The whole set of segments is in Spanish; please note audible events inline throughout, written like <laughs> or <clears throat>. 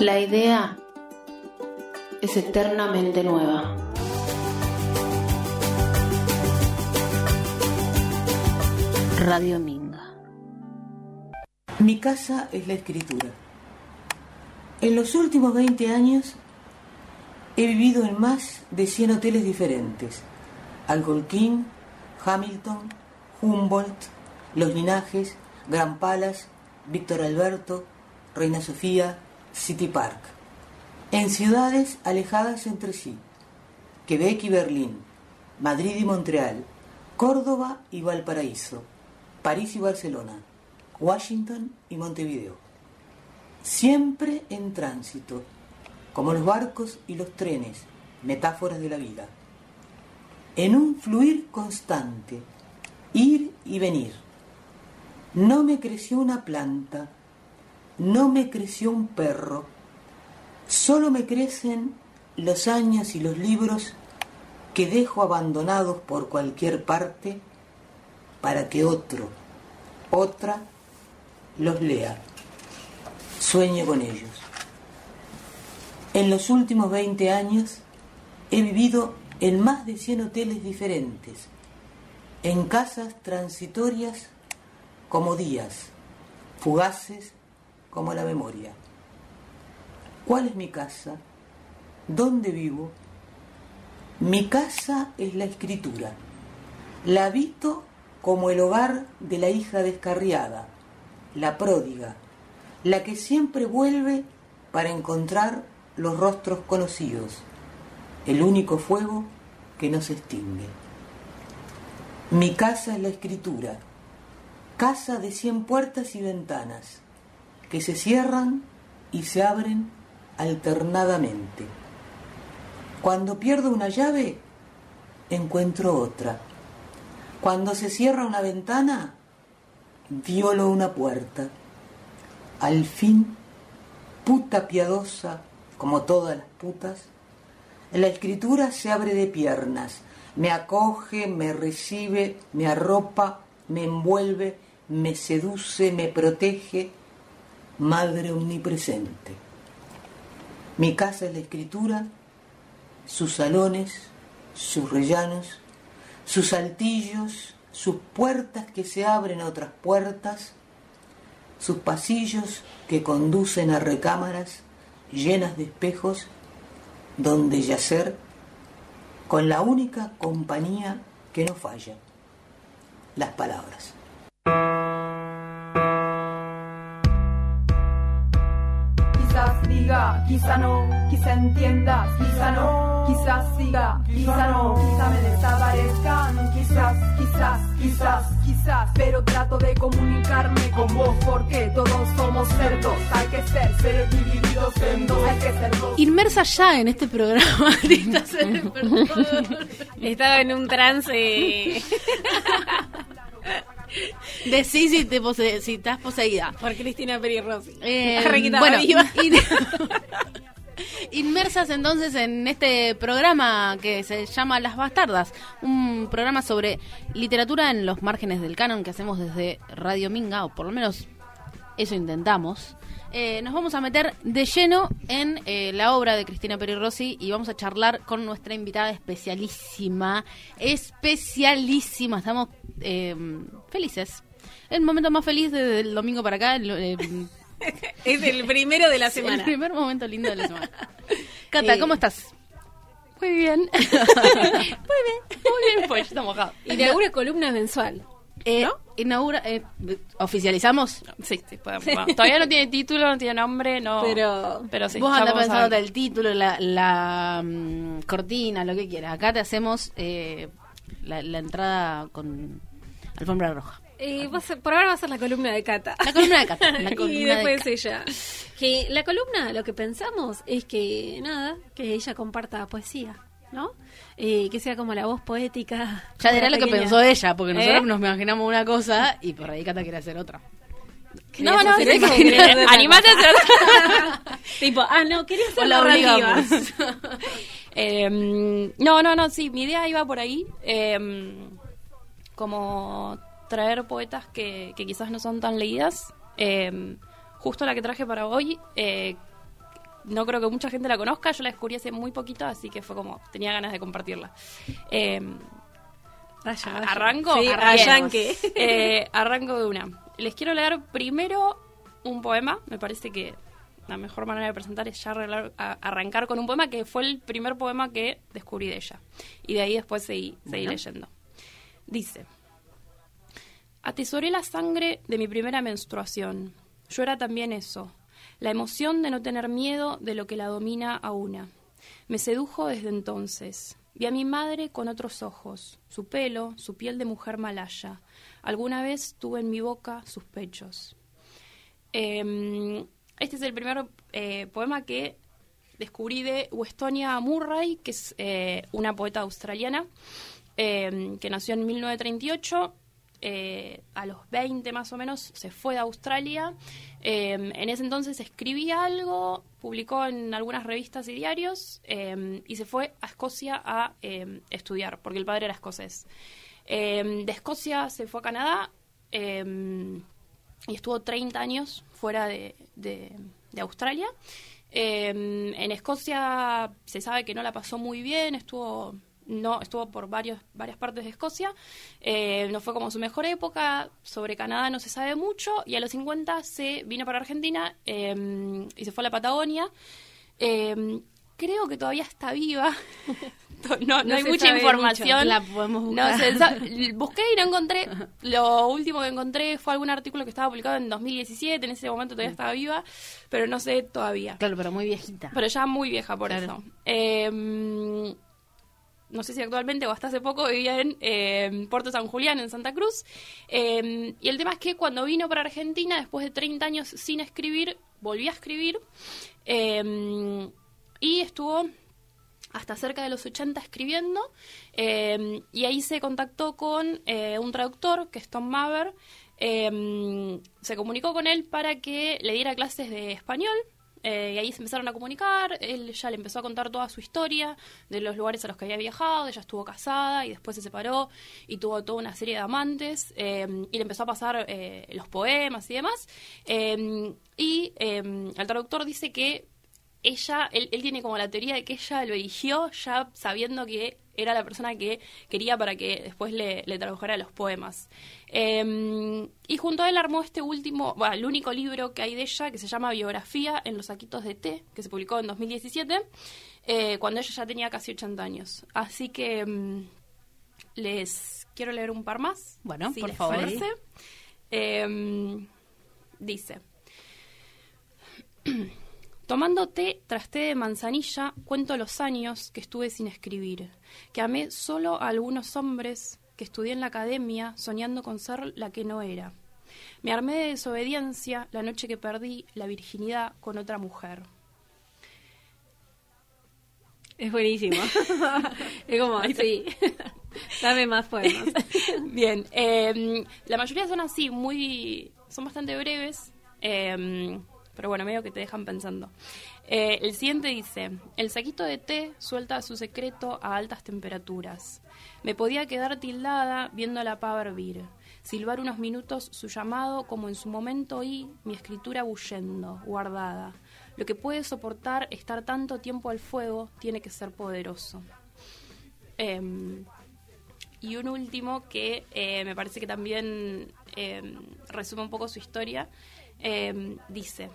La idea es eternamente nueva. Radio Minga. Mi casa es la escritura. En los últimos 20 años he vivido en más de 100 hoteles diferentes. Algonquin, Hamilton, Humboldt, Los Linajes, Gran Palas, Víctor Alberto, Reina Sofía, City Park. En ciudades alejadas entre sí. Quebec y Berlín, Madrid y Montreal, Córdoba y Valparaíso, París y Barcelona, Washington y Montevideo. Siempre en tránsito, como los barcos y los trenes, metáforas de la vida. En un fluir constante, ir y venir. No me creció una planta, no me creció un perro, solo me crecen los años y los libros que dejo abandonados por cualquier parte para que otro, otra, los lea, sueñe con ellos. En los últimos 20 años he vivido en más de 100 hoteles diferentes, en casas transitorias como días, fugaces como la memoria. ¿Cuál es mi casa? ¿Dónde vivo? Mi casa es la escritura. La habito como el hogar de la hija descarriada, la pródiga, la que siempre vuelve para encontrar los rostros conocidos, el único fuego que no se extingue. Mi casa es la escritura, casa de cien puertas y ventanas, que se cierran y se abren alternadamente. Cuando pierdo una llave, encuentro otra. Cuando se cierra una ventana, violo una puerta. Al fin, puta piadosa, como todas las putas, la escritura se abre de piernas, me acoge, me recibe, me arropa, me envuelve, me seduce, me protege, madre omnipresente. Mi casa es la escritura, sus salones, sus rellanos, sus altillos, sus puertas que se abren a otras puertas, sus pasillos que conducen a recámaras llenas de espejos donde yacer con la única compañía que no falla, las palabras. Diga, quizá no, quizá entiendas, quizá no, quizás siga, quizá no, quizá me desaparezcan, quizás, quizás, quizás, quizás, pero trato de comunicarme con vos porque todos somos cerdos, hay que ser seres divididos en dos, hay que ser dos. Inmersa ya en este programa. <laughs> Estaba en un trance <laughs> <laughs> Decí si, te pose- si estás poseída. por Cristina Peri Rossi. Eh, bueno, in- <laughs> inmersas entonces en este programa que se llama Las Bastardas, un programa sobre literatura en los márgenes del canon que hacemos desde Radio Minga, o por lo menos eso intentamos. Eh, nos vamos a meter de lleno en eh, la obra de Cristina Peri Rossi y vamos a charlar con nuestra invitada especialísima, especialísima. Estamos eh, felices. El momento más feliz desde el domingo para acá. el- eh, <laughs> Es el primero de la semana. el primer momento lindo de la semana. <laughs> Cata, Eh, ¿cómo estás? Muy bien. <laughs> Muy bien, muy bien, pues está mojado. Inaugura columna mensual. Eh, Inaugura, eh, ¿oficializamos? Sí, sí, podemos. <laughs> bueno, todavía no tiene título, no tiene nombre, no. Pero- pero sí. Vos andás pensando el título, la, la, mm, cortina, lo que quieras. Acá te hacemos eh, la, la entrada con alfombra roja. Eh, va a ser- por ahora va a ser la columna de Cata. La columna de Cata. <laughs> La y columna de después Cata. ella. Que la columna, lo que pensamos es que, nada, que ella comparta poesía, ¿no? Eh, que sea como la voz poética. Ya dirá lo que pensó ella, porque nosotros ¿Eh? nos imaginamos una cosa y por ahí Cata quiere hacer otra. No, ¿Querías no, hacer quería hacer otra Animate a cosa. <laughs> tipo, ah, no, quería hacer la obligamos. <laughs> Eh, no, no, no, sí, mi idea iba por ahí. eh, como traer poetas que, que quizás no son tan leídas. Eh, justo la que traje para hoy, eh, no creo que mucha gente la conozca, yo la descubrí hace muy poquito, así que fue como, tenía ganas de compartirla. Eh, vaya. ¿Arranco? Sí. <laughs> Eh, arranco de una. Les quiero leer primero un poema. Me parece que la mejor manera de presentar es ya arreglar- a- arrancar con un poema que fue el primer poema que descubrí de ella. Y de ahí después seguí, seguí leyendo. Dice, atesoré la sangre de mi primera menstruación. Yo era también eso, la emoción de no tener miedo de lo que la domina a una. Me sedujo desde entonces. Vi a mi madre con otros ojos, su pelo, su piel de mujer malaya. Alguna vez tuve en mi boca sus pechos. Eh, este es el primer eh, poema que descubrí de Westonia Murray, que es eh, una poeta australiana eh, que nació en 1938. eh, a los 20 más o menos se fue de Australia. Eh, en ese entonces escribía algo, publicó en algunas revistas y diarios eh, y se fue a Escocia a eh, estudiar, porque el padre era escocés. De Escocia se fue a Canadá y estuvo 30 años fuera de, Australia. En Escocia se sabe que no la pasó muy bien, estuvo no estuvo por varios, varias partes de Escocia, eh, no fue como su mejor época, sobre Canadá no se sabe mucho, y a los 50 se vino para Argentina eh, y se fue a la Patagonia. Eh, creo que todavía está viva. <laughs> No, no, No hay mucha información. mucho. La podemos buscar. <laughs> busqué y no encontré. Lo último que encontré fue algún artículo que estaba publicado en 2017. En ese momento todavía estaba viva, pero no sé todavía. Claro, pero muy viejita. Pero ya muy vieja por Claro. eso. Eh, no sé si actualmente o hasta hace poco vivía en eh, Puerto San Julián, en Santa Cruz. Eh, y el tema es que cuando vino para Argentina, después de 30 años sin escribir, volvió a escribir. eh, y estuvo hasta cerca de los 80 escribiendo. y ahí se contactó con un traductor, que es Tom Maver. se comunicó con él para que le diera clases de español. Eh, y ahí se empezaron a comunicar. Él ya le empezó a contar toda su historia de los lugares a los que había viajado. Ella estuvo casada y después se separó y tuvo toda una serie de amantes. eh, y le empezó a pasar eh, los poemas y demás. eh, y eh, el traductor dice que ella, él, él tiene como la teoría de que ella lo eligió ya sabiendo que era la persona que quería para que después le, le tradujera los poemas. Eh, y junto a él armó este último, bueno, el único libro que hay de ella, que se llama Biografía en los saquitos de té, que se publicó en 2017, eh, cuando ella ya tenía casi 80 años. Así que mm, les quiero leer un par más. Bueno, si por les favor. parece. Eh, dice. <clears throat> Tomando té tras té de manzanilla, cuento los años que estuve sin escribir, que amé solo a algunos hombres, que estudié en la academia soñando con ser la que no era. Me armé de desobediencia la noche que perdí la virginidad con otra mujer. Es buenísimo. <laughs> es como, sí. Dame más poemas. <laughs> Bien, eh, la mayoría son así, muy, son bastante breves, eh, pero bueno, medio que te dejan pensando. Eh, el siguiente dice, el saquito de té suelta su secreto a altas temperaturas. Me podía quedar tildada viendo la pava hervir, silbar unos minutos su llamado como en su momento oí mi escritura bullendo, guardada. Lo que puede soportar estar tanto tiempo al fuego tiene que ser poderoso. Em, y un último que eh, me parece que también eh, resume un poco su historia, eh, dice,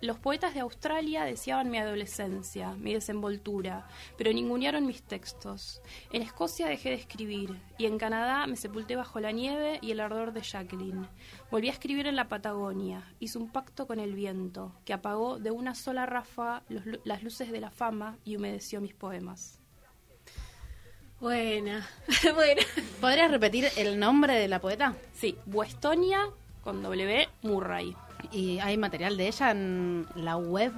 los poetas de Australia deseaban mi adolescencia, mi desenvoltura, pero ningunearon mis textos. En Escocia dejé de escribir y en Canadá me sepulté bajo la nieve y el ardor de Jacqueline. Volví a escribir en la Patagonia, hice un pacto con el viento, que apagó de una sola ráfaga los las luces de la fama y humedeció mis poemas. Buena. <laughs> bueno. ¿Podrías repetir el nombre de la poeta? Sí, Westonia con W Murray. ¿Y hay material de ella en la web?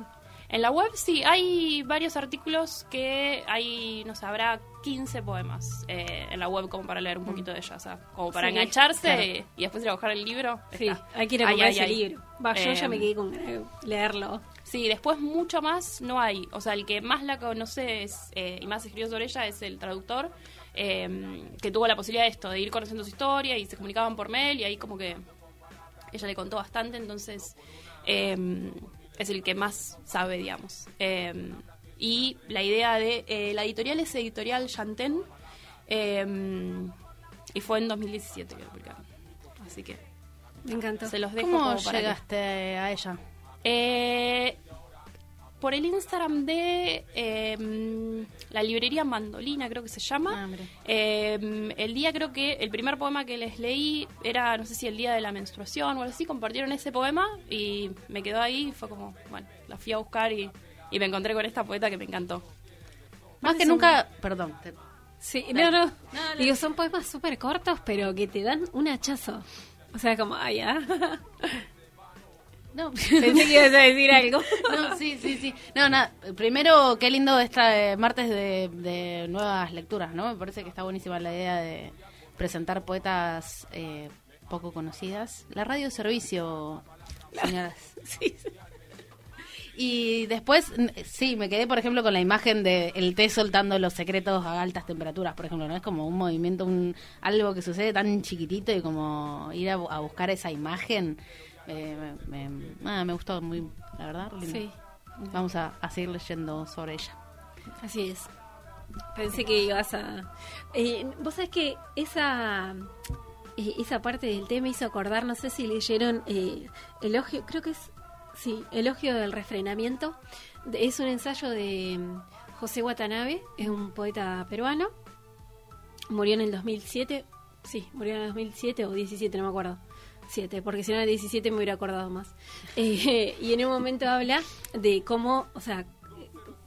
En la web sí, hay varios artículos que hay, no sé, habrá 15 poemas eh, en la web como para leer un poquito de ella, o sea, como para Sí, engancharse claro. y, y después ir a buscar el libro. Sí, está. hay que ir a ese libro. Va, yo ya Eh, me quedé con de leerlo. Sí, después mucho más no hay. O sea, el que más la conoce es, eh, y más escribió sobre ella es el traductor, eh, que tuvo la posibilidad de esto, de ir conociendo su historia y se comunicaban por mail y ahí como que ella le contó bastante, entonces eh, es el que más sabe, digamos. Eh, y la idea de eh, la editorial es editorial Chanten eh, y fue en 2017 que lo publicaron. Así que Me encantó. se los dejo ¿Cómo como para que- llegaste a ella? Eh, por el Instagram de eh, la librería Mandolina, creo que se llama. Ah. Eh, el día, creo que el primer poema que les leí era, no sé si el día de la menstruación o algo así. Compartieron ese poema y me quedó ahí. Y fue como, bueno, la fui a buscar y, y me encontré con esta poeta que me encantó. Más que nunca, perdón, te- Sí, no, no. Digo, son poemas súper cortos, pero que te dan un hachazo. O sea, como, ay, ya. <laughs> no, Pensé que ibas a decir algo. <laughs> no, sí, sí, sí. No, nada. Primero, qué lindo este martes de, de nuevas lecturas, ¿no? Me parece que está buenísima la idea de presentar poetas eh, poco conocidas. La radio servicio, señoras. <laughs> Sí. Y después, sí, me quedé, por ejemplo, con la imagen de el té soltando los secretos a altas temperaturas, por ejemplo, ¿no? Es como un movimiento, un algo que sucede tan chiquitito y como ir a, a buscar esa imagen. Eh, me, me- me gustó muy, la verdad. Sí. Vamos a, a seguir leyendo sobre ella. Así es. Pensé que ibas a... Eh, Vos sabés que esa, eh, esa parte del tema hizo acordar, no sé si leyeron eh, Elogio, creo que es, sí, Elogio del Refrenamiento. Es un ensayo de mm, José Watanabe, es un poeta peruano. Murió en el 2007, sí, murió en el 2007 o 17, no me acuerdo. 7, porque si no era 17 me hubiera acordado más. Eh, <laughs> y en un momento habla de cómo, o sea,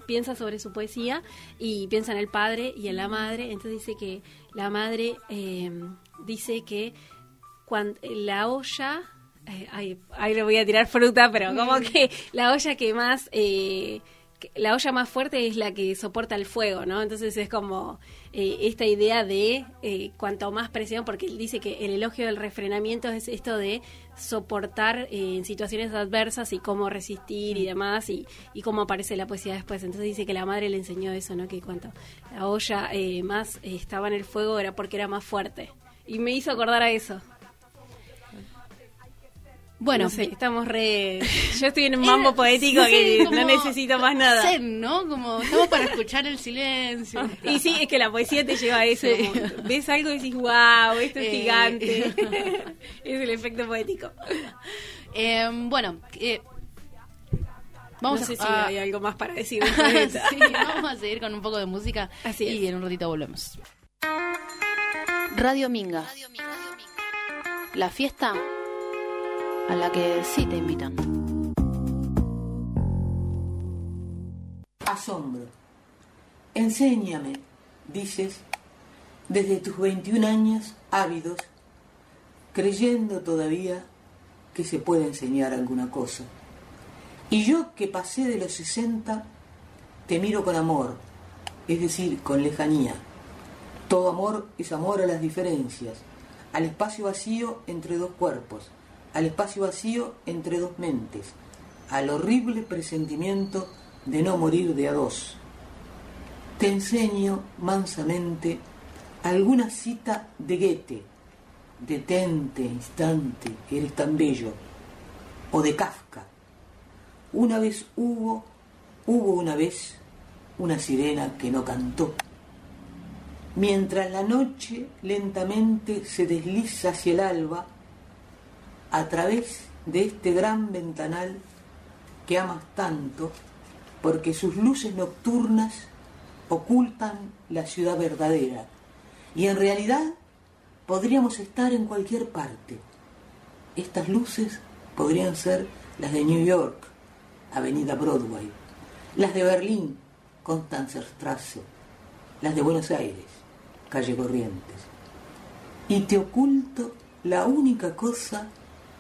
piensa sobre su poesía y piensa en el padre y en la madre. Entonces dice que la madre eh, dice que cuando la olla, eh, ay, ahí le voy a tirar fruta, pero como <laughs> que la olla que más, eh, la olla más fuerte es la que soporta el fuego, ¿no? Entonces es como eh, esta idea de eh, cuanto más presión, porque él dice que el elogio del refrenamiento es esto de soportar eh, en situaciones adversas y cómo resistir y demás, y, y cómo aparece la poesía después. Entonces dice que la madre le enseñó eso, ¿no? Que cuanto la olla eh, más estaba en el fuego era porque era más fuerte. Y me hizo acordar a eso. Bueno, No sé, estamos re... <laughs> Yo estoy en un mambo Era- poético sí, que como no necesito más nada. Zen, ¿no? Como estamos para escuchar el silencio. <laughs> Y sí, es que la poesía te lleva a eso. Sí. como, ves algo y decís, wow, esto es Eh, gigante. <laughs> es el efecto poético. Eh, bueno, eh, vamos no sé a, si a- hay algo más para decir. de poeta. Sí, vamos a seguir con un poco de música Así es. y en un ratito volvemos. Radio Minga. La fiesta a la que sí te invitan. Asombro. Enséñame, dices, desde tus 21 años ávidos, creyendo todavía que se puede enseñar alguna cosa. Y yo que pasé de los 60, te miro con amor, es decir, con lejanía. Todo amor es amor a las diferencias, al espacio vacío entre dos cuerpos, al espacio vacío entre dos mentes, al horrible presentimiento de no morir de a dos. Te enseño mansamente alguna cita de Goethe, detente, instante, eres tan bello, o de Kafka. Una vez hubo, hubo una vez una sirena que no cantó. Mientras la noche lentamente se desliza hacia el alba, a través de este gran ventanal que amas tanto, porque sus luces nocturnas ocultan la ciudad verdadera. Y en realidad podríamos estar en cualquier parte. Estas luces podrían ser las de New York, Avenida Broadway, las de Berlín, Constanzerstrasse, las de Buenos Aires, Calle Corrientes. Y te oculto la única cosa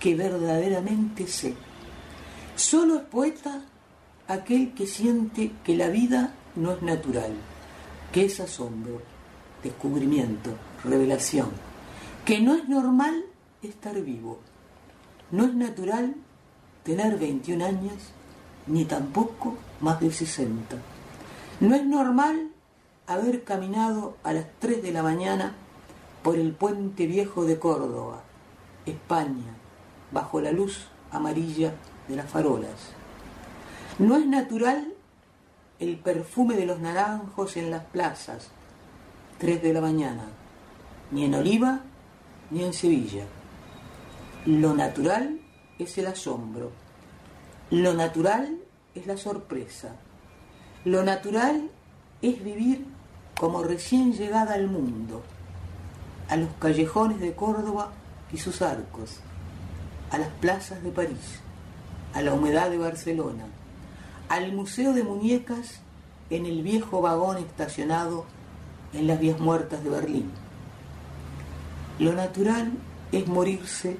que verdaderamente sé. Solo es poeta aquel que siente que la vida no es natural, que es asombro, descubrimiento, revelación, que no es normal estar vivo, no es natural tener 21 años, ni tampoco más de 60. No es normal haber caminado a las 3 de la mañana por el puente viejo de Córdoba, España, bajo la luz amarilla de las farolas. No es natural el perfume de los naranjos en las plazas, tres de la mañana, ni en Oliva ni en Sevilla. Lo natural es el asombro. Lo natural es la sorpresa. Lo natural es vivir como recién llegada al mundo, a los callejones de Córdoba y sus arcos, a las plazas de París, a la humedad de Barcelona, al Museo de Muñecas en el viejo vagón estacionado en las vías muertas de Berlín. Lo natural es morirse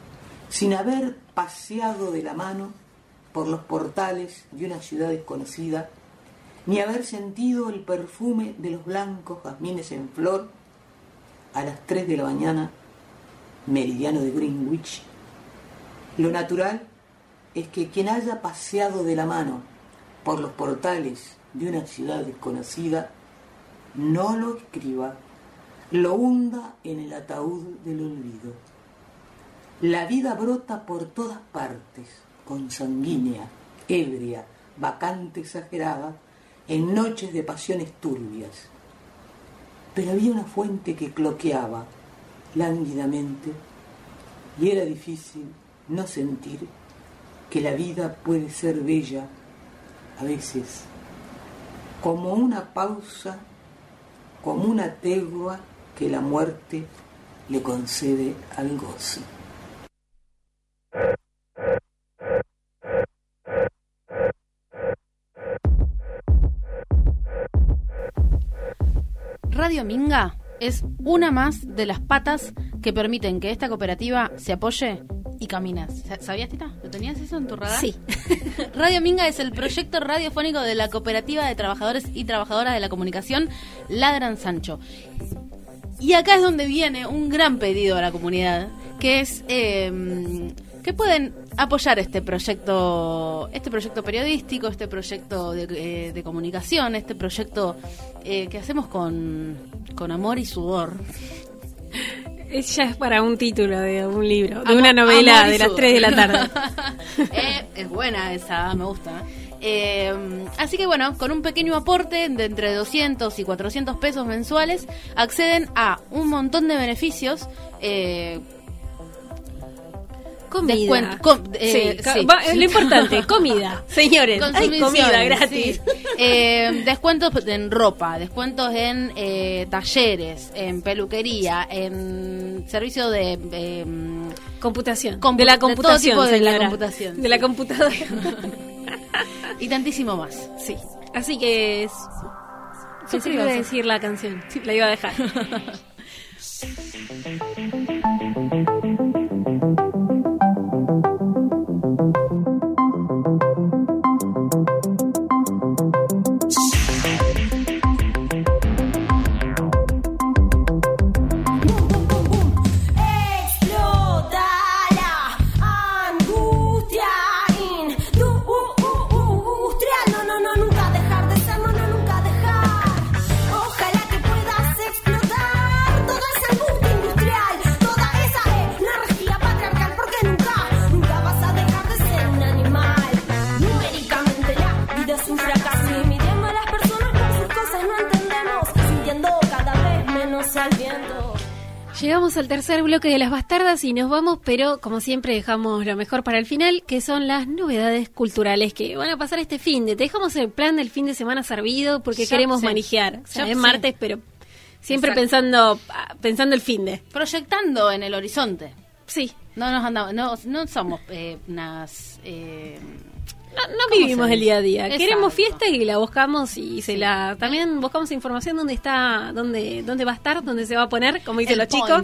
sin haber paseado de la mano por los portales de una ciudad desconocida, ni haber sentido el perfume de los blancos jazmines en flor a las 3 de la mañana, meridiano de Greenwich. Lo natural es que quien haya paseado de la mano por los portales de una ciudad desconocida, no lo escriba, lo hunda en el ataúd del olvido. La vida brota por todas partes, consanguínea, ebria, vacante, exagerada, en noches de pasiones turbias. Pero había una fuente que cloqueaba lánguidamente y era difícil no sentir que la vida puede ser bella a veces como una pausa, como una tegua que la muerte le concede al gozo. Radio Minga es una más de las patas que permiten que esta cooperativa se apoye y camine. ¿Sabías, Tita? ¿Lo tenías eso en tu radar? Sí. <laughs> Radio Minga es el proyecto radiofónico de la cooperativa de trabajadores y trabajadoras de la comunicación Ladran Sancho. Y acá es donde viene un gran pedido a la comunidad, que es eh, que pueden apoyar este proyecto, este proyecto periodístico, este proyecto de, eh, comunicación, este proyecto eh, que hacemos con, con amor y sudor. Ya es para un título de un libro, de una novela de las 3 de la tarde. <laughs> Eh, es buena esa, me gusta. así que bueno, con un pequeño aporte de entre 200 y 400 pesos mensuales, acceden a un montón de beneficios Comida. Eh, lo importante, comida. <laughs> Señores, hay comida gratis. <laughs> Eh, descuentos en ropa, descuentos en eh, talleres, en peluquería, en servicio de... Em, computación. de la computación. De, la computación. De la computadora. <laughs> y tantísimo más. Sí. Así que es... Pensé que iba a decir la canción. La iba a dejar. Tercer bloque de las bastardas y nos vamos, pero como siempre dejamos lo mejor para el final, que son las novedades culturales que van a pasar este fin de. Te dejamos el plan del fin de semana servido porque queremos manejar. es martes, pero siempre pensando pensando el fin de. Proyectando en el horizonte. Sí. No nos andamos, no, no somos eh, unas eh, no, vivimos el día a día. Queremos fiesta y la buscamos y se la también buscamos información dónde está, dónde dónde va a estar, dónde se va a poner, como dicen los chicos.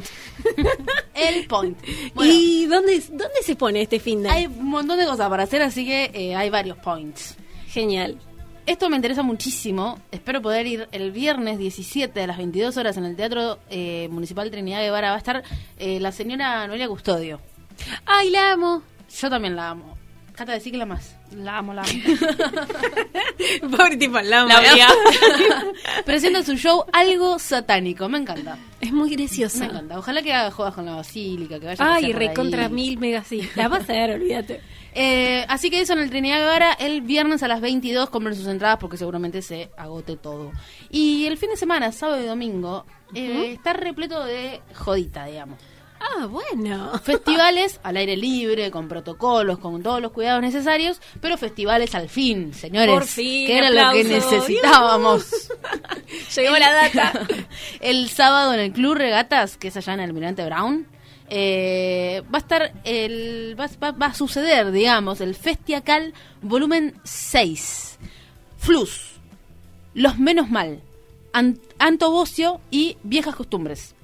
<laughs> el point. ¿Y dónde dónde se pone este fin de? Hay un montón de cosas para hacer, así que eh, hay varios points. Genial. Esto me interesa muchísimo. Espero poder ir el viernes 17 a las 22 horas en el Teatro eh, Municipal Trinidad Guevara. Va a estar eh, la señora Noelia Custodio. ¡Ay, la amo! Yo también la amo Cata, decí que la más. La amo, la amo. <laughs> Pobre tipo, la, La odiaba. <laughs> Presenta su show algo satánico. Me encanta. Es muy Me graciosa. encanta. Ojalá que haga juegas con la basílica, que vaya a Ay, recontra mil mega sí. La vas a ver, olvídate. <laughs> Eh, así que eso en el Trinidad Guevara el viernes a las 22 compren sus entradas porque seguramente se agote todo. Y el fin de semana, sábado y domingo, eh, está repleto de jodita, digamos. Ah, bueno. Festivales al aire libre, con protocolos, con todos los cuidados necesarios, pero festivales al fin, señores. Por fin, que era lo que necesitábamos. <laughs> Llegó la data. <laughs> el sábado en el Club Regatas, que es allá en Almirante Brown, eh, va a estar el va, va- va a suceder, digamos, el Festiacal volumen 6. Flus, Los Menos Mal, An- Antobocio y Viejas Costumbres.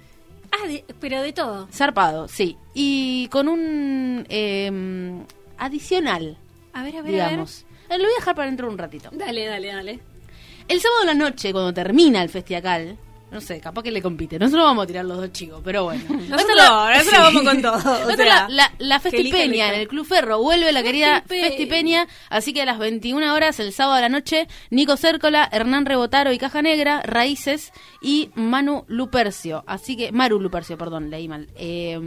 Ah, de- pero de todo. Zarpado, sí. Y con un eh, adicional, A ver, a ver, digamos. Eh, Lo voy a dejar para dentro de un ratito. a ver. Dale, dale, dale. El sábado de la noche, cuando termina el festiacal, no sé, capaz que le compite. Nosotros vamos a tirar los dos chicos, pero bueno. <laughs> Nosotros, nosotros vamos con todo, <laughs> o sea, la, Festipeña en el Club Ferro. Vuelve la querida Festipeña. Festipeña. Así que a las 21 horas, el sábado de la noche, Nico Cércola, Hernán Rebotaro y Caja Negra, Raíces y Manu Lupercio. Así que, Maru Lupercio, perdón, leí mal. Eh,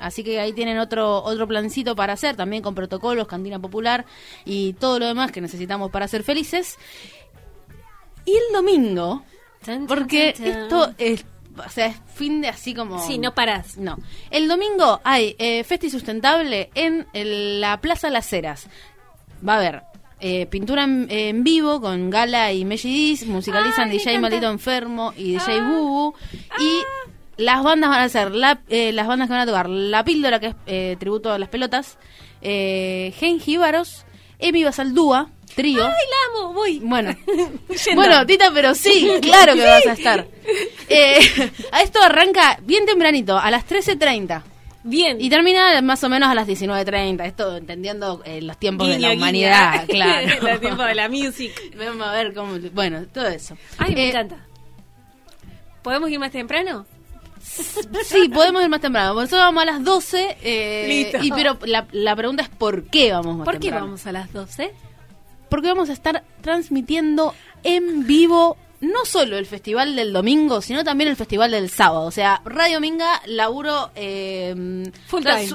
así que ahí tienen otro, otro plancito para hacer, también con protocolos, cantina popular y todo lo demás que necesitamos para ser felices. Y el domingo, porque esto es, o sea, es fin de así como... Sí, no parás. No. El domingo hay eh, Festi Sustentable en el- la Plaza Las Heras. Va a haber eh, pintura en, en vivo con Gala y Mellidiz, musicalizan Ay, DJ. Maldito Enfermo y DJ Ah. Bubu. Y las bandas van a ser, la, eh, las bandas que van a tocar La Píldora, que es eh, tributo a las pelotas, eh, Genjíbaros, Emi Basaldúa, trío. ¡Ay, la amo! Voy. Bueno, <laughs> bueno, Tita, pero sí, <laughs> claro que vas a estar. Eh, <laughs> a esto arranca bien tempranito, a las 13.30. Bien. Y termina más o menos a las 19.30. Esto entendiendo eh, los tiempos de la guiño. humanidad, claro. Los tiempos de la music. Vamos a ver cómo. Bueno, todo eso. Ay, me Eh, encanta. ¿Podemos ir más temprano? Sí, podemos ir más temprano. Por eso vamos a las 12. eh, Listo. Y, pero la, la pregunta es: ¿por qué vamos más ¿Por qué temprano? vamos a las 12? Porque vamos a estar transmitiendo en vivo no solo el festival del domingo, sino también el festival del sábado. O sea, Radio Minga, laburo. Eh, Full time.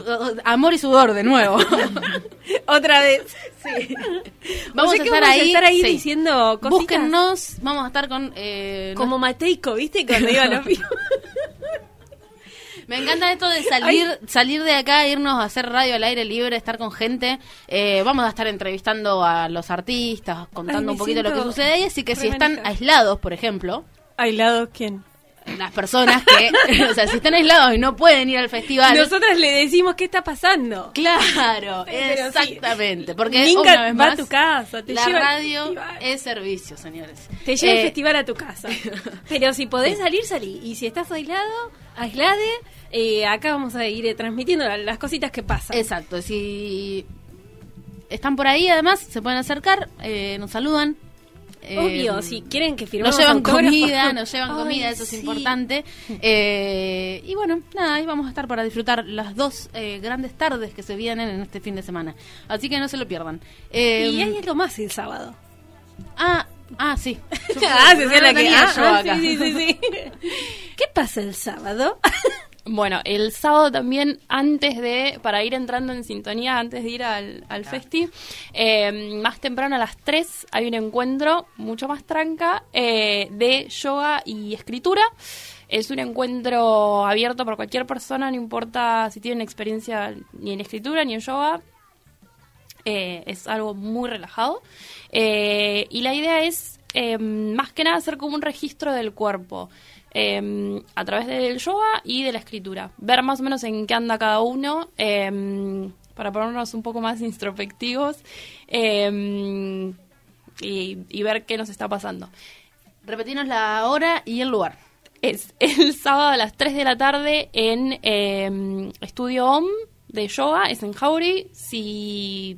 amor y sudor de nuevo. <laughs> Otra vez. vamos O sea a que estar vamos a ahí. estar ahí sí. diciendo cositas. Búsquennos, vamos a estar con. eh, Como Mateico, ¿viste? Cuando iba a los. <laughs> Me encanta esto de salir salir de acá, irnos a hacer radio al aire libre, estar con gente. Eh, vamos a estar entrevistando a los artistas, contando Ay, un poquito lo que sucede ahí. Así que si están manija. aislados, por ejemplo, ¿Aislados quién? las personas que, <laughs> o sea, si están aislados y no pueden ir al festival. Nosotras le decimos qué está pasando. Claro, Pero sí. exactamente. Porque Minga una vez va a más, tu casa, te la lleva radio es servicio, señores. Te lleva Eh, el festival a tu casa. <laughs> Pero si podés salir, salí. Y si estás aislado, aislade. Eh, acá vamos a ir eh, transmitiendo la- las cositas que pasan. Exacto, si están por ahí, además, se pueden acercar, eh, nos saludan. eh, Obvio, si quieren que firmemos Nos llevan comida, nos <laughs> llevan Ay, comida, eso es importante. Eh, y bueno, nada, ahí vamos a estar para disfrutar las dos eh, grandes tardes que se vienen en este fin de semana. Así que no se lo pierdan. Eh, Y ahí es lo más el sábado. Ah, ah, sí. <laughs> Yo- Ah, se no hacía lo la que- ah, yo ah, acá. sí. <laughs> ¿Qué pasa el sábado? Bueno, el sábado también, antes de, para ir entrando en sintonía, antes de ir al, al festi, eh, más temprano a las 3 hay un encuentro mucho más tranca eh, de yoga y escritura. Es un encuentro abierto por cualquier persona, no importa si tienen experiencia ni en escritura ni en yoga. Eh, es algo muy relajado. Eh, y la idea es, eh, más que nada, hacer como un registro del cuerpo eh, a través del yoga y de la escritura. Ver más o menos en qué anda cada uno, eh, para ponernos un poco más introspectivos eh, y, y ver qué nos está pasando. Repetirnos la hora y el lugar. Es el <laughs> sábado a las 3 de la tarde en Estudio OM de yoga, es en Jauri. Si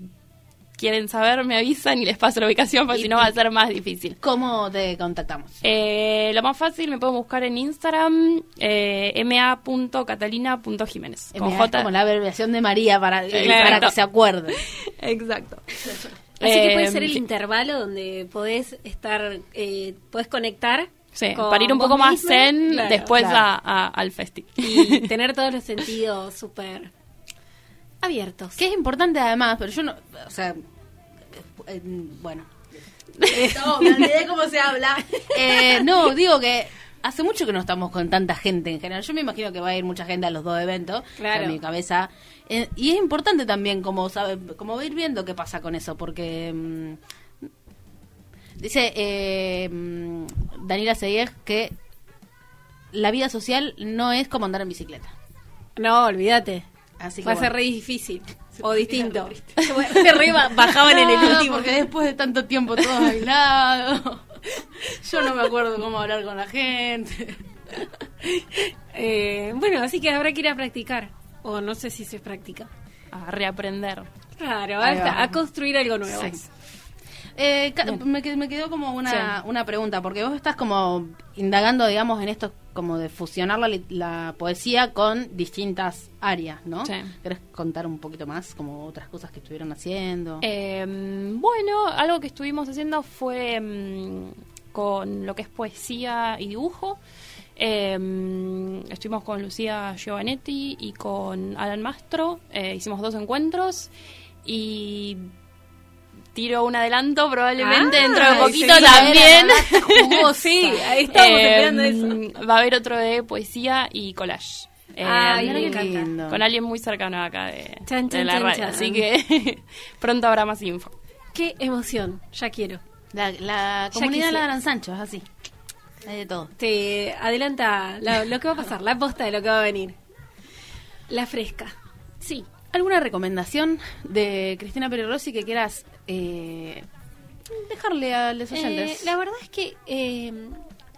quieren saber, me avisan y les paso la ubicación, porque si no va a ser más difícil. ¿Cómo te contactamos? Eh, lo más fácil, me pueden buscar en Instagram, eh, ma.catalina.jiménez. Con J. como la abreviación de María para, eh, para que se acuerde. <laughs> Exacto. Así que puede Eh, ser el sí. intervalo donde podés estar, eh, podés conectar. Sí, con para ir un poco más misma, zen claro, después claro. a- a- al festi. Y <laughs> tener todos los sentidos súper abiertos. Que es importante además, pero yo no, o sea, eh, bueno. <laughs> No, me olvidé cómo se habla. <laughs> Eh, no, digo que hace mucho que no estamos con tanta gente en general. Yo me imagino que va a ir mucha gente a los dos eventos. Claro. En mi cabeza. Eh, y es importante también como sabe, como ir viendo qué pasa con eso, porque mm, dice eh, mm, Daniela Seguer que la vida social no es como andar en bicicleta. No, olvídate. Así Va a ser re difícil. O distinto. Se re <laughs> ba- bajaban en el último. Porque después de tanto tiempo todos aislados, <laughs> yo no me acuerdo cómo hablar con la gente. <laughs> Eh, bueno, así que habrá que ir a practicar. O no sé si se practica. A reaprender. Claro, va. a construir algo nuevo. Sí. Eh, me, qued- me quedó como una, una pregunta, porque vos estás como indagando, digamos, en esto como de fusionar la, poesía con distintas áreas, ¿no? Sí. ¿Querés contar un poquito más, como otras cosas que estuvieron haciendo? Eh, bueno, algo que estuvimos haciendo fue mm, con lo que es poesía y dibujo. Eh, estuvimos con Lucía Giovanetti y con Alan Mastro. eh, hicimos dos encuentros y tiro un adelanto probablemente Ah, dentro de y poquito también. la <laughs> Sí, ahí estamos Eh, esperando eso. Va a haber otro de poesía y collage. Eh, Ay, lindo. con alguien muy cercano acá de, Chan, de chan, la radio. Así que <laughs> pronto habrá más info. Qué emoción. Ya quiero. La, la Ya comunidad ladran Sancho, es así. Hay de todo. Te adelanta la- lo que va a pasar, la posta de lo que va a venir. La fresca. Sí. ¿Alguna recomendación de Cristina Pérez Rossi que quieras eh, dejarle a los Eh, oyentes? la verdad es que, eh,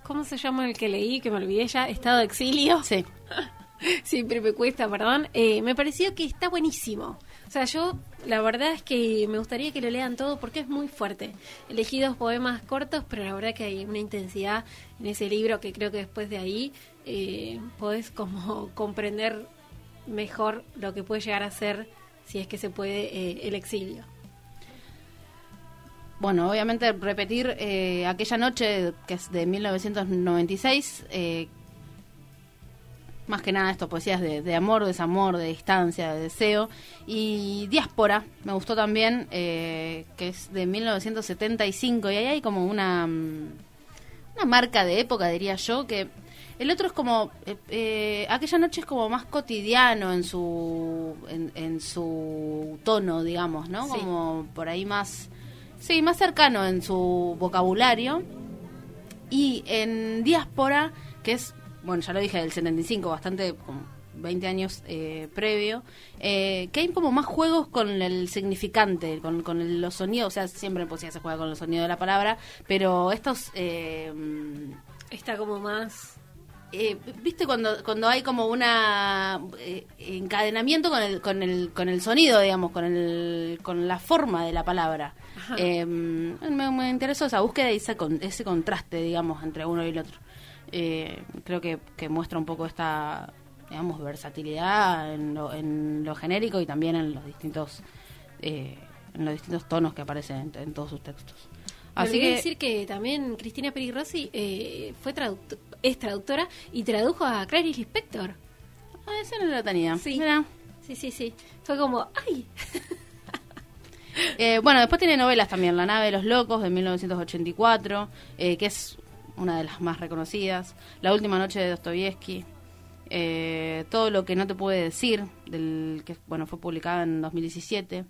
¿cómo se llama el que leí? Que me olvidé ya, Estado de Exilio. Sí. <laughs> Siempre me cuesta, perdón. Eh, me pareció que está buenísimo. O sea, yo la verdad es que me gustaría que lo lean todo porque es muy fuerte. Elegí dos poemas cortos, pero la verdad que hay una intensidad en ese libro que creo que después de ahí eh, podés como <laughs> comprender mejor lo que puede llegar a ser, si es que se puede, eh, el exilio. Bueno, obviamente repetir eh, aquella noche que es de 1996. eh, más que nada esto, poesías de, amor, desamor, de distancia, de deseo. Y Diáspora, me gustó también, eh, que es de 1975. Y ahí hay como una, mm, una marca de época, diría yo, que el otro es como, eh, eh, aquella noche es como más cotidiano en su, en, en su tono, digamos, ¿no? Sí. Como por ahí más, sí, más cercano en su vocabulario. Y en Diáspora, que es, bueno, ya lo dije, del 75, bastante, como 20 años eh, previo, eh, que hay como más juegos con el significante, con, con el- los sonidos, o sea, siempre en poesía se juega con los sonidos de la palabra, pero estos... Eh, Está como más... eh, viste cuando cuando hay como una eh, encadenamiento con el con el con el sonido digamos con el con la forma de la palabra. Eh, me, me interesó esa búsqueda y ese, con- ese contraste digamos entre uno y el otro. Eh, creo que, que muestra un poco esta digamos versatilidad en lo, en lo genérico y también en los distintos eh, en los distintos tonos que aparecen en, en todos sus textos así que decir que también Cristina Peri Rossi eh, fue es traductora y tradujo a Clarice Lispector. ah, esa no la tenía Sí. Mirá. Sí, sí, sí. Fue como, ¡ay! <laughs> Eh, bueno, después tiene novelas también, La nave de los locos de 1984, eh, que es una de las más reconocidas, La última noche de Dostoyevsky, eh, Todo lo que no te puede decir, del que bueno fue publicada en 2017.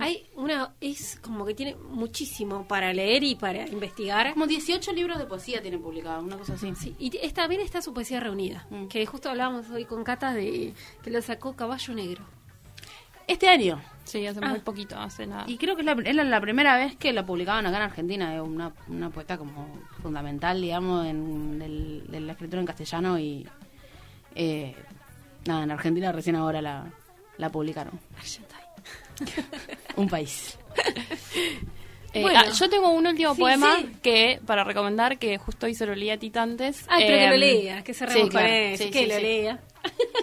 Hay una, es como que tiene muchísimo para leer y para investigar. como 18 libros de poesía tiene publicado, una cosa así. Sí, y t- está bien está su poesía reunida, Mm. que justo hablábamos hoy con Cata de que lo sacó Caballo Negro. Este año. Sí, hace Ah. muy poquito, hace nada. Y creo que es la, es la- primera vez que la publicaban acá en Argentina, es una, una poeta como fundamental, digamos, en del- de la escritura en castellano y eh, nada, en Argentina recién ahora la, la publicaron. Argentine. <laughs> Un país. Eh, Bueno. ah, yo tengo un último Sí, poema sí. que para recomendar que justo hoy se lo leí a Titantes. Ay, pero que lo Eh, lea, que cerremos sí, claro. con eso, Sí, que lo lea.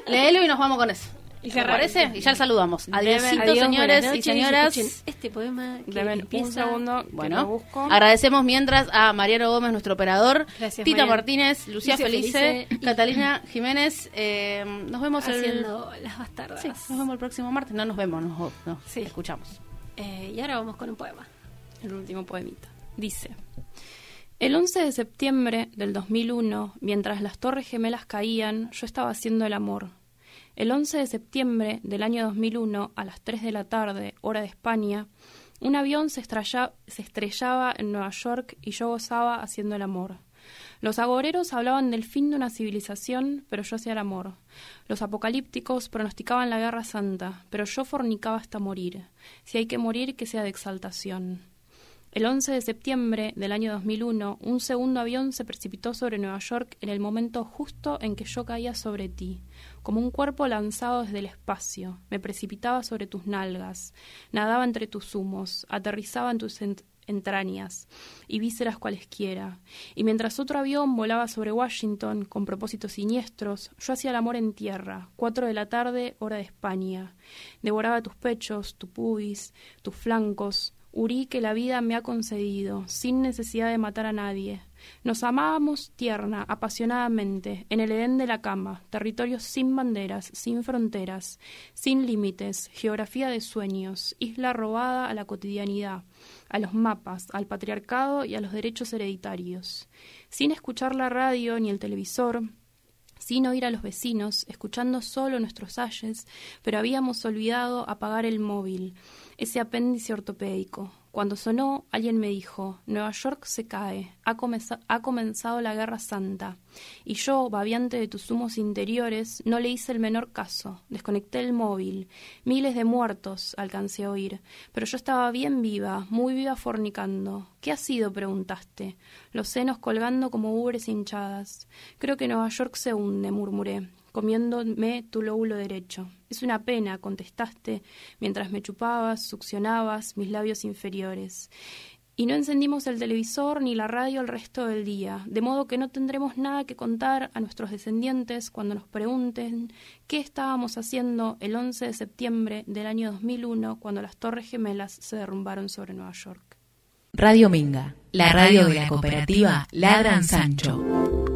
Léelo y nos vamos con eso. Y ¿Te cerramos. parece? Y ya saludamos. Adiósito, Adiós, señores y señoras. Este poema que Deme un segundo Bueno, busco. agradecemos mientras a Mariano Gómez, nuestro operador, Gracias, Tita Mariano. Martínez, Lucía, Felice, Felice. Catalina <laughs> Jiménez. eh, nos vemos el... Haciendo las bastardas. Sí, nos vemos el próximo martes. No nos vemos, nos, nos Sí. escuchamos. Eh, y ahora vamos con un poema. el último poemita. Dice, el 11 de septiembre del 2001, mientras las torres gemelas caían, yo estaba haciendo el amor. El 11 de septiembre del año 2001, a las 3 de la tarde, hora de España, un avión se, se estrellaba en Nueva York y yo gozaba haciendo el amor. Los agoreros hablaban del fin de una civilización, pero yo hacía el amor. Los apocalípticos pronosticaban la guerra santa, pero yo fornicaba hasta morir. Si hay que morir, que sea de exaltación. El 11 de septiembre del año 2001, un segundo avión se precipitó sobre Nueva York en el momento justo en que yo caía sobre ti, como un cuerpo lanzado desde el espacio. Me precipitaba sobre tus nalgas, nadaba entre tus humos, aterrizaba en tus ent- entrañas y vísceras cualesquiera. Y mientras otro avión volaba sobre Washington con propósitos siniestros, yo hacía el amor en tierra, cuatro de la tarde, hora de España. Devoraba tus pechos, tu pubis, tus flancos, Urí que la vida me ha concedido, sin necesidad de matar a nadie. Nos amábamos tierna, apasionadamente, en el Edén de la cama, territorios sin banderas, sin fronteras, sin límites, geografía de sueños, isla robada a la cotidianidad, a los mapas, al patriarcado y a los derechos hereditarios. Sin escuchar la radio ni el televisor, sin oír a los vecinos, escuchando solo nuestros ayes, pero habíamos olvidado apagar el móvil, ese apéndice ortopédico. Cuando sonó, alguien me dijo, Nueva York se cae, ha, comenzado la Guerra Santa. Y yo, babiante de tus humos interiores, no le hice el menor caso, desconecté el móvil. Miles de muertos alcancé a oír, pero yo estaba bien viva, muy viva fornicando. ¿Qué ha sido? preguntaste. Los senos colgando como ubres hinchadas. Creo que Nueva York se hunde, murmuré comiéndome tu lóbulo derecho. Es una pena, contestaste, mientras me chupabas, succionabas mis labios inferiores. Y no encendimos el televisor ni la radio el resto del día, de modo que no tendremos nada que contar a nuestros descendientes cuando nos pregunten qué estábamos haciendo el 11 de septiembre del año 2001 cuando las Torres Gemelas se derrumbaron sobre Nueva York. Radio Minga, la radio de la cooperativa Ladran Sancho.